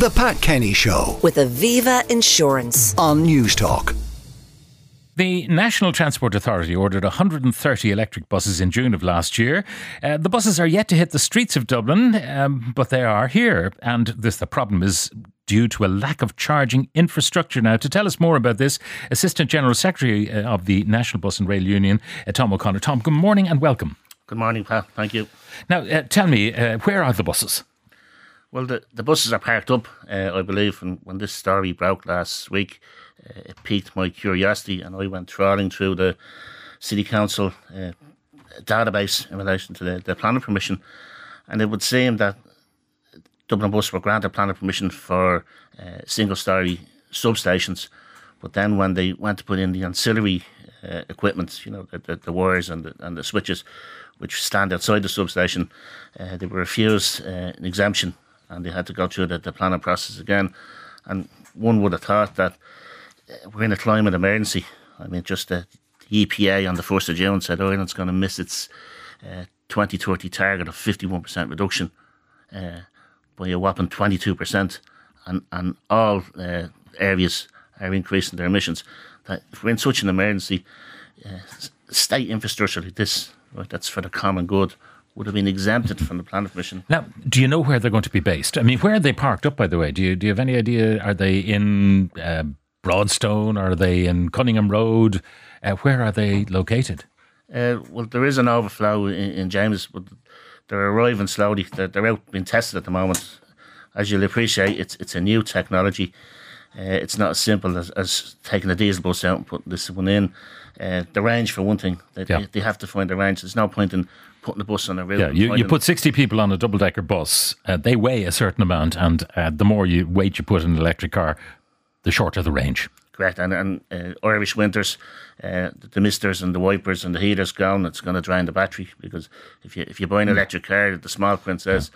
The Pat Kenny Show with Aviva Insurance. on Newstalk. The National Transport Authority ordered 130 electric buses in June of last year. Uh, the buses are yet to hit the streets of Dublin, um, but they are here. And this, the problem is due to a lack of charging infrastructure. Now, to tell us more about this, Assistant General Secretary uh, of the National Bus and Rail Union, uh, Tom O'Connor. Tom, good morning and welcome. Good morning, Pat. Thank you. Now, uh, tell me, uh, where are the buses? Well, the, the buses are parked up, uh, I believe, and when this story broke last week, uh, it piqued my curiosity, and I went trawling through the City Council uh, database in relation to the, the planning permission, and it would seem that Dublin Bus were granted planning permission for uh, single story substations, but then when they went to put in the ancillary uh, equipment, you know, the, the, the wires and the, and the switches, which stand outside the substation, uh, they were refused an exemption and they had to go through the, the planning process again. And one would have thought that uh, we're in a climate emergency. I mean, just the, EPA on the 1st of June said Ireland's going to miss its uh, 2030 target of 51% reduction uh, by a whopping 22%. And, and all uh, areas are increasing their emissions. That if we're in such an emergency, state infrastructure like this, right, that's for the common good, would have been exempted from the planning permission. Now, do you know where they're going to be based? I mean, where are they parked up, by the way? Do you, do you have any idea? Are they in uh, Broadstone? Are they in Conyngham Road? Uh, where are they located? Uh, well, there is an overflow in, in James, but they're arriving slowly. They're, they're out being tested at the moment. As you'll appreciate, it's it's a new technology. Uh, it's not as simple as, as taking a diesel bus out and putting this one in. Uh, the range, for one thing, they, Yeah. they, they have to find the range. There's no point in putting the bus on a route. Yeah, you, you put 60 people on a double decker bus, uh, they weigh a certain amount, and uh, the more you weight you put in an electric car, the shorter the range. Correct, and, and uh, Irish winters, uh, the misters and the wipers and the heaters gone. It's going to drain the battery because if you if you buy an electric car, the small print says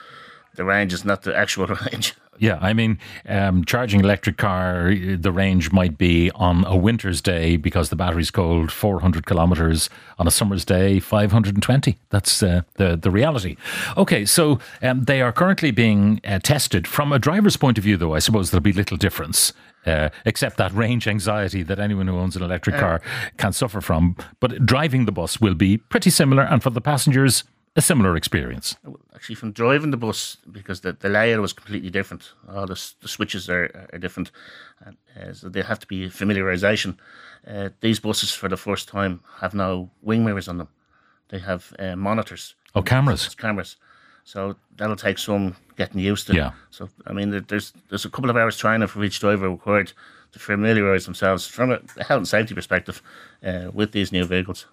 the range is not the actual range. Yeah, I mean, um, charging electric car, the range might be on a winter's day because the battery's cold, 400 kilometres. On a summer's day, 520. That's uh, the, the reality. Okay, so um, they are currently being uh, tested. From a driver's point of view, though, I suppose there'll be little difference. Uh, except that range anxiety that anyone who owns an electric car can suffer from. But driving the bus will be pretty similar, and for the passengers, a similar experience. Actually, from driving the bus because the, the layout was completely different. All the, the switches are, are different, and uh, so they have to be familiarization. Uh, these buses, for the first time, have no wing mirrors on them. They have uh, monitors. Oh, cameras. It's cameras. So that'll take some getting used to. Yeah. So I mean, there's there's a couple of hours training for each driver required to familiarise themselves from a health and safety perspective uh, with these new vehicles.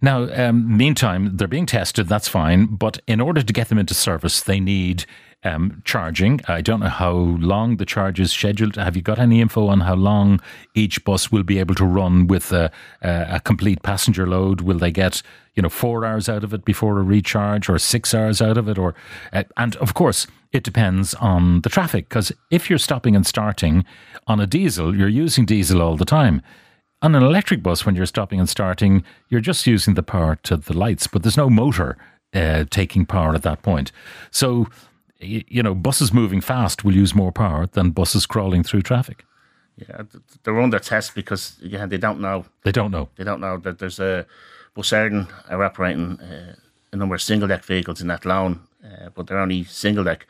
Now, um, meantime, they're being tested. That's fine, but in order to get them into service, they need um, charging. I don't know how long the charge is scheduled. Have you got any info on how long each bus will be able to run with a, a, complete passenger load? Will they get you know four hours out of it before a recharge, or six hours out of it, or uh, and of course it depends on the traffic because if you're stopping and starting on a diesel, you're using diesel all the time. On an electric bus, when you're stopping and starting, you're just using the power to the lights, but there's no motor uh, taking power at that point. So, you know, buses moving fast will use more power than buses crawling through traffic. Yeah, they're under test because again they don't know They don't know. they don't know that there's a Bus Éireann are operating uh, a number of single deck vehicles in that loan, uh, but they're only single deck.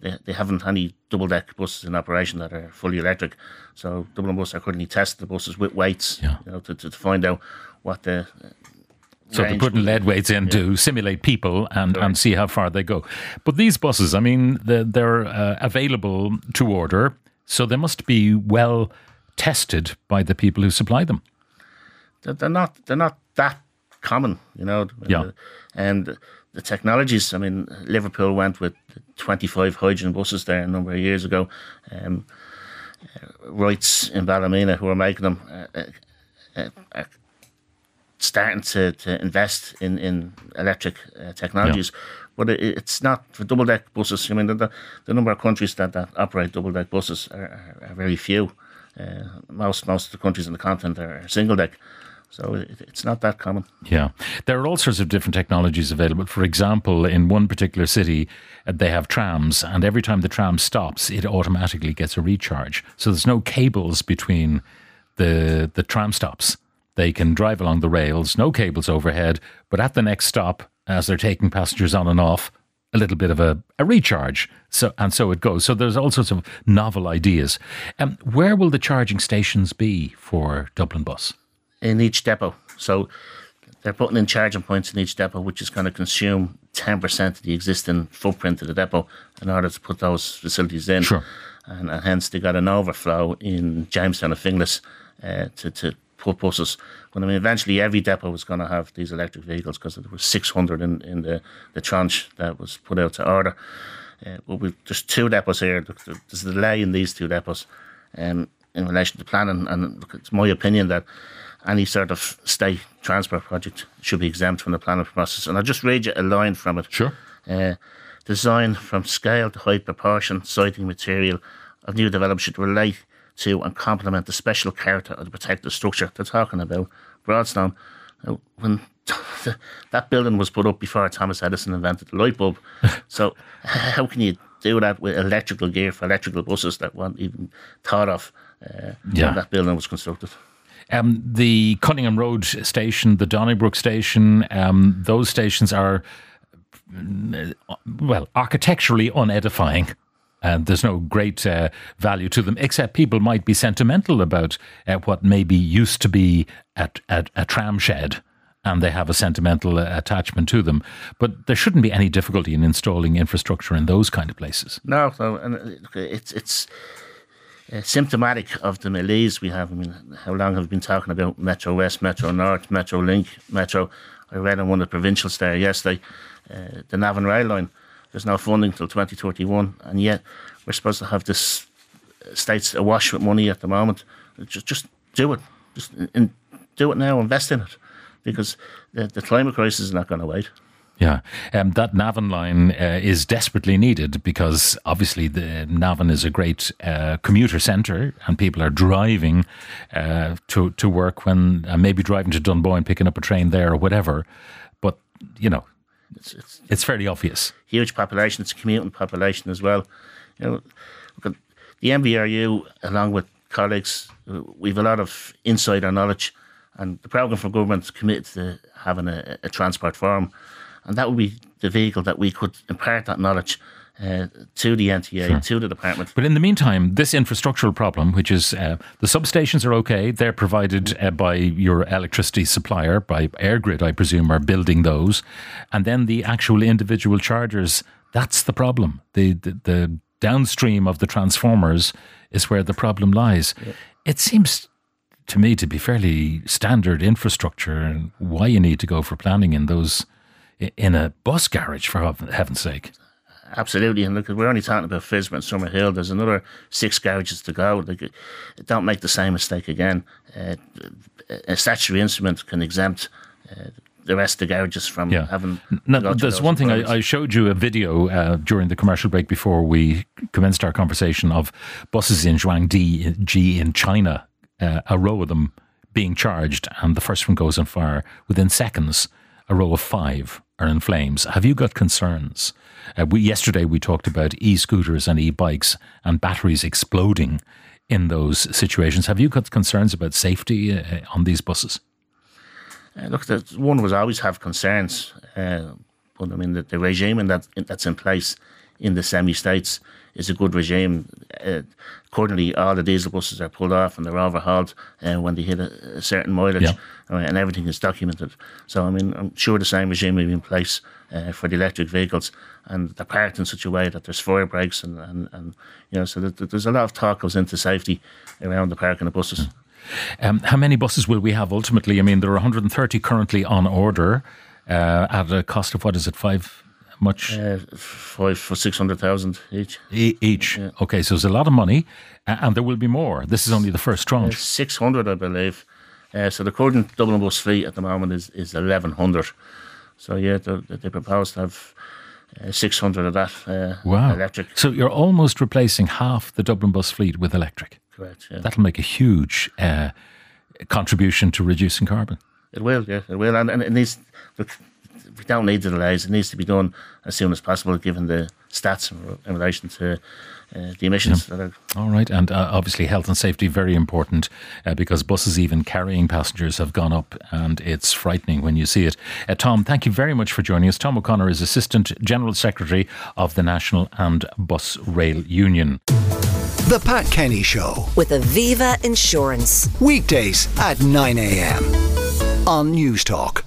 They, they haven't any double deck buses in operation that are fully electric. So Dublin Bus are currently testing the buses with weights, Yeah. you know, to, to, to find out what the uh, So they're putting lead weights in to simulate people and, and see how far they go. But these buses, I mean, they're, they're uh, available to order, so they must be well tested by the people who supply them. they're, they're not they're not that common, you know. Yeah. And the technologies. I mean, Liverpool went with 25 hydrogen buses there a number of years ago. Um, uh, Wrights in Ballymena, who are making them, uh, uh, uh, are starting to, to invest in in electric uh, technologies. But it, it's not for double deck buses. I mean, the, the, number of countries that, that operate double deck buses are, are, are very few. Uh, most most of the countries in the continent are, are single deck. So it's not that common. Yeah. There are all sorts of different technologies available. For example, in one particular city, uh, they have trams, and every time the tram stops, it automatically gets a recharge. So there's no cables between the, the tram stops. They can drive along the rails, no cables overhead, but at the next stop, as they're taking passengers on and off, a little bit of a, a recharge. So and so it goes. So there's all sorts of novel ideas. Um, where will the charging stations be for Dublin Bus? In each depot. So they're putting in charging points in each depot, which is going to consume 10% of the existing footprint of the depot in order to put those facilities in. Sure. And, and hence they got an overflow in Jamestown and Finglas uh, to, to put buses. But I mean, eventually every depot was going to have these electric vehicles because there were 600 in, in the, the tranche that was put out to order. Uh, but we there's two depots here. There's a delay in these two depots um, in relation to planning. And it's my opinion that any sort of state transport project should be exempt from the planning process. And I'll just read you a line from it. Sure. Uh, design from scale to height proportion, siting material of new development should relate to and complement the special character of the protected structure. They're talking about Broadstone. When that building was put up before Thomas Edison invented the light bulb, so how can you do that with electrical gear for electrical buses that weren't even thought of uh, yeah. when that building was constructed? Um, the Conyngham Road station, the Donnybrook station, um, those stations are, well, architecturally unedifying. And there's no great uh, value to them, except people might be sentimental about uh, what maybe used to be a, a, a tram shed and they have a sentimental uh, attachment to them. But there shouldn't be any difficulty in installing infrastructure in those kind of places. No, no, and uh, it's it's uh, symptomatic of the malaise we have. I mean, how long have we been talking about Metro West, Metro North, Metro Link, Metro? I read on one of the provincials there yesterday, uh, the Navan Rail Line. There's no funding till 2031, and yet we're supposed to have this uh, states awash with money at the moment. Just, just do it. Just in, do it now. Invest in it, because the, the climate crisis is not going to wait. Yeah, um, that Navan line uh, is desperately needed because obviously the Navan is a great uh, commuter centre, and people are driving uh, to to work when uh, maybe driving to Dunboyne picking up a train there or whatever. But you know, it's, it's, it's fairly obvious. Huge population. It's a commuting population as well. You know, the NBRU, along with colleagues, we've a lot of insider knowledge, and the programme for government is committed to having a, a transport forum and that would be the vehicle that we could impart that knowledge uh, to the NTA, sure. to the department. But in the meantime, this infrastructural problem, which is uh, the substations are okay, they're provided uh, by your electricity supplier, by EirGrid, I presume, are building those. And then the actual individual chargers, that's the problem. The, the, the downstream of the transformers is where the problem lies. Yeah. It seems to me to be fairly standard infrastructure and why you need to go for planning in those in a bus garage, for heaven's sake. Absolutely, and look, we're only talking about Fismer and Summerhill. There's another six garages to go. Like, don't make the same mistake again. Uh, a statutory instrument can exempt uh, the rest of the garages from yeah. having. Now, there's one thing I, I, showed you a video uh, during the commercial break before we commenced our conversation of buses in Zhuangdi G in China, uh, a row of them being charged, and the first one goes on fire within seconds. A row of five are in flames. Have you got concerns? Uh, we, yesterday we talked about e-scooters and e-bikes and batteries exploding in those situations. Have you got concerns about safety uh, on these buses? Uh, look, one was always have concerns, uh, but I mean the, the regime in that that's in place in the semi-states is a good regime. Uh, accordingly, all the diesel buses are pulled off and they're overhauled uh, when they hit a, a certain mileage, yeah. uh, and everything is documented. So, I mean, I'm sure the same regime will be in place uh, for the electric vehicles, and they're parked in such a way that there's fire breaks, and, and, and you know, so that, there's a lot of talk goes into safety around the parking of buses. Um, how many buses will we have ultimately? I mean, there are 130 currently on order uh, at a cost of what is it, five much? Uh, five for six hundred thousand each. E- each. Yeah. Okay, so it's a lot of money, uh, and there will be more. This is only the first tranche. Uh, six hundred, I believe. Uh, so the current Dublin bus fleet at the moment is is eleven hundred. So yeah, they, they propose to have. Uh, 600 of that uh, wow. electric. So you're almost replacing half the Dublin bus fleet with electric. Correct. Yeah. That'll make a huge contribution to reducing carbon. It will, yeah, it will, and, and it needs. Look, we don't need the delays. It needs to be done as soon as possible, given the stats in, in relation to uh, the emissions yeah. that are. All right, and uh, obviously health and safety very important uh, because buses even carrying passengers have gone up, and it's frightening when you see it. Uh, Tom, thank you very much for joining us. Tom O'Connor is Assistant General Secretary of the National and Bus Rail Union. The Pat Kenny Show with Aviva Insurance weekdays at 9 a.m. on Newstalk.